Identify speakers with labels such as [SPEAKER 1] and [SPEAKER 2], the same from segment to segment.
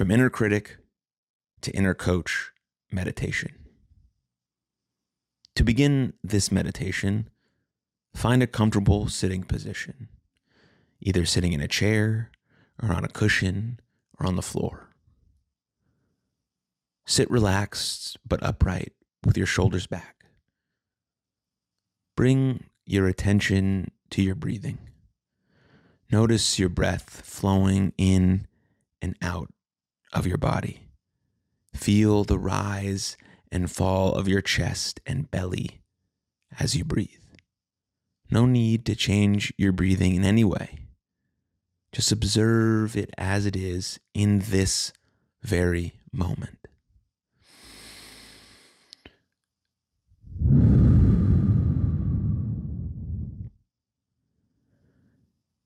[SPEAKER 1] from inner critic to inner coach meditation. To begin this meditation, find a comfortable sitting position, either sitting in a chair or on a cushion or on the floor. Sit relaxed but upright with your shoulders back. Bring your attention to your breathing. Notice your breath flowing in and out of your body. Feel the rise and fall of your chest and belly as you breathe. No need to change your breathing in any way. Just observe it as it is in this very moment.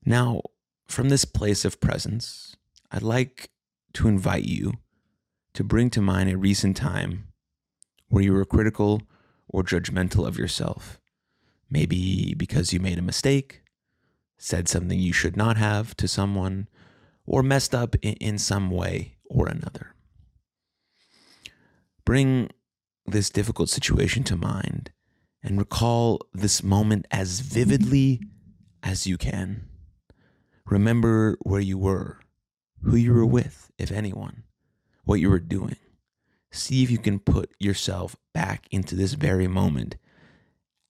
[SPEAKER 1] Now, from this place of presence, I'd like to invite you to bring to mind a recent time where you were critical or judgmental of yourself. Maybe because you made a mistake, said something you should not have to someone, or messed up in, some way or another. Bring this difficult situation to mind and recall this moment as vividly as you can. Remember where you were, who you were with, if anyone, what you were doing. See if you can put yourself back into this very moment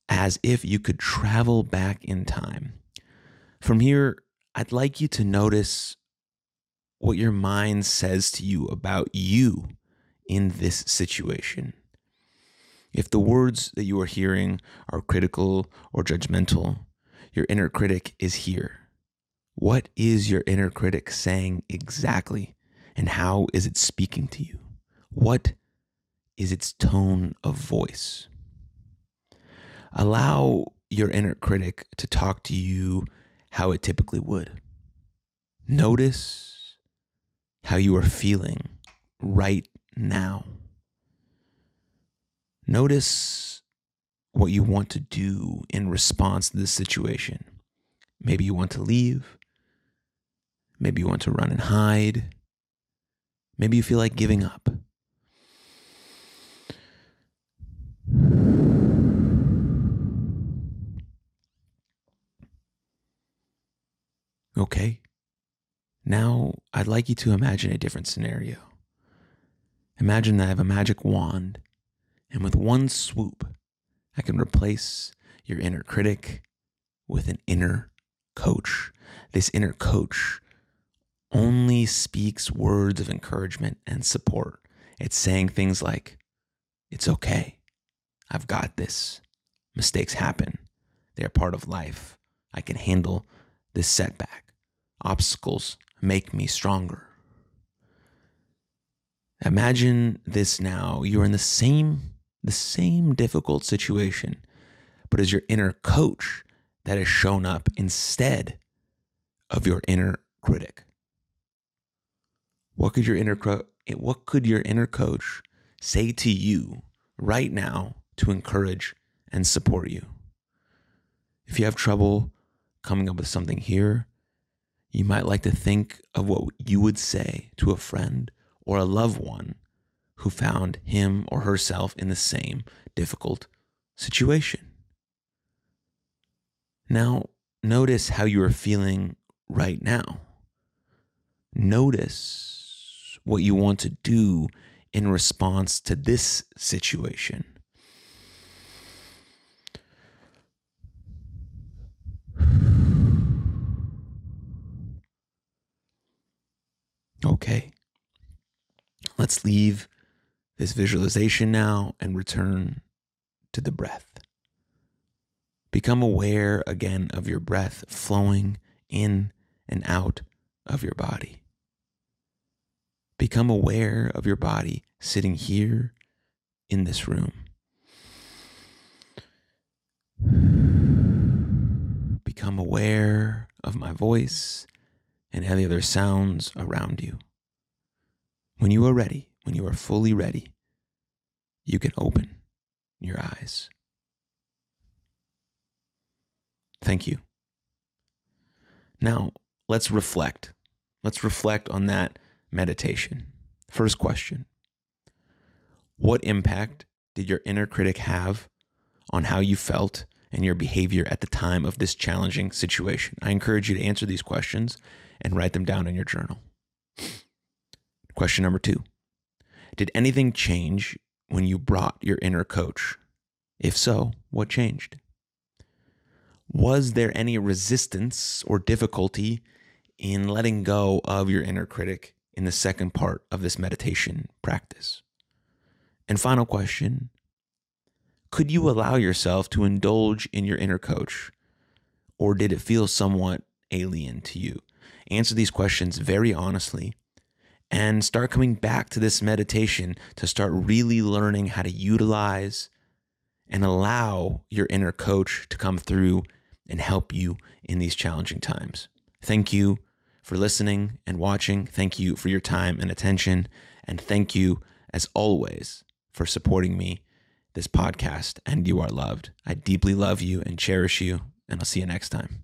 [SPEAKER 1] as if you could travel back in time. From here, I'd like you to notice what your mind says to you about you in this situation. If the words that you are hearing are critical or judgmental, your inner critic is here what is your inner critic saying exactly? And how is it speaking to you? What is its tone of voice? Allow your inner critic to talk to you how it typically would. Notice how you are feeling right now. Notice what you want to do in response to this situation. Maybe you want to leave. Maybe you want to run and hide. Maybe you feel like giving up. Okay. Now, I'd like you to imagine a different scenario. Imagine that I have a magic wand, and with one swoop, I can replace your inner critic with an inner coach. This inner coach only speaks words of encouragement and support. It's saying things like, It's okay. I've got this. Mistakes happen. They are part of life. I can handle this setback. Obstacles make me stronger. Imagine this now. You're in the same the same difficult situation, but as your inner coach that has shown up instead of your inner critic. What could your inner what could your inner coach say to you right now to encourage and support you? If you have trouble coming up with something here, you might like to think of what you would say to a friend or a loved one who found him or herself in the same difficult situation. Now, notice how you are feeling right now. Notice what you want to do in response to this situation. Okay. Let's leave this visualization now and return to the breath. Become aware again of your breath flowing in and out of your body. Become aware of your body sitting here in this room. Become aware of my voice and any other sounds around you. When you are ready, when you are fully ready, you can open your eyes. Thank you. Now, let's reflect. Let's reflect on that meditation. First question What impact did your inner critic have on how you felt and your behavior at the time of this challenging situation? I encourage you to answer these questions and write them down in your journal. Question number two Did anything change when you brought your inner coach? If so, what changed? Was there any resistance or difficulty in letting go of your inner critic in the second part of this meditation practice? And final question Could you allow yourself to indulge in your inner coach, or did it feel somewhat alien to you? Answer these questions very honestly and start coming back to this meditation to start really learning how to utilize and allow your inner coach to come through and help you in these challenging times. Thank you for listening and watching. Thank you for your time and attention. And thank you, as always, for supporting me, this podcast, and you are loved. I deeply love you and cherish you, and I'll see you next time.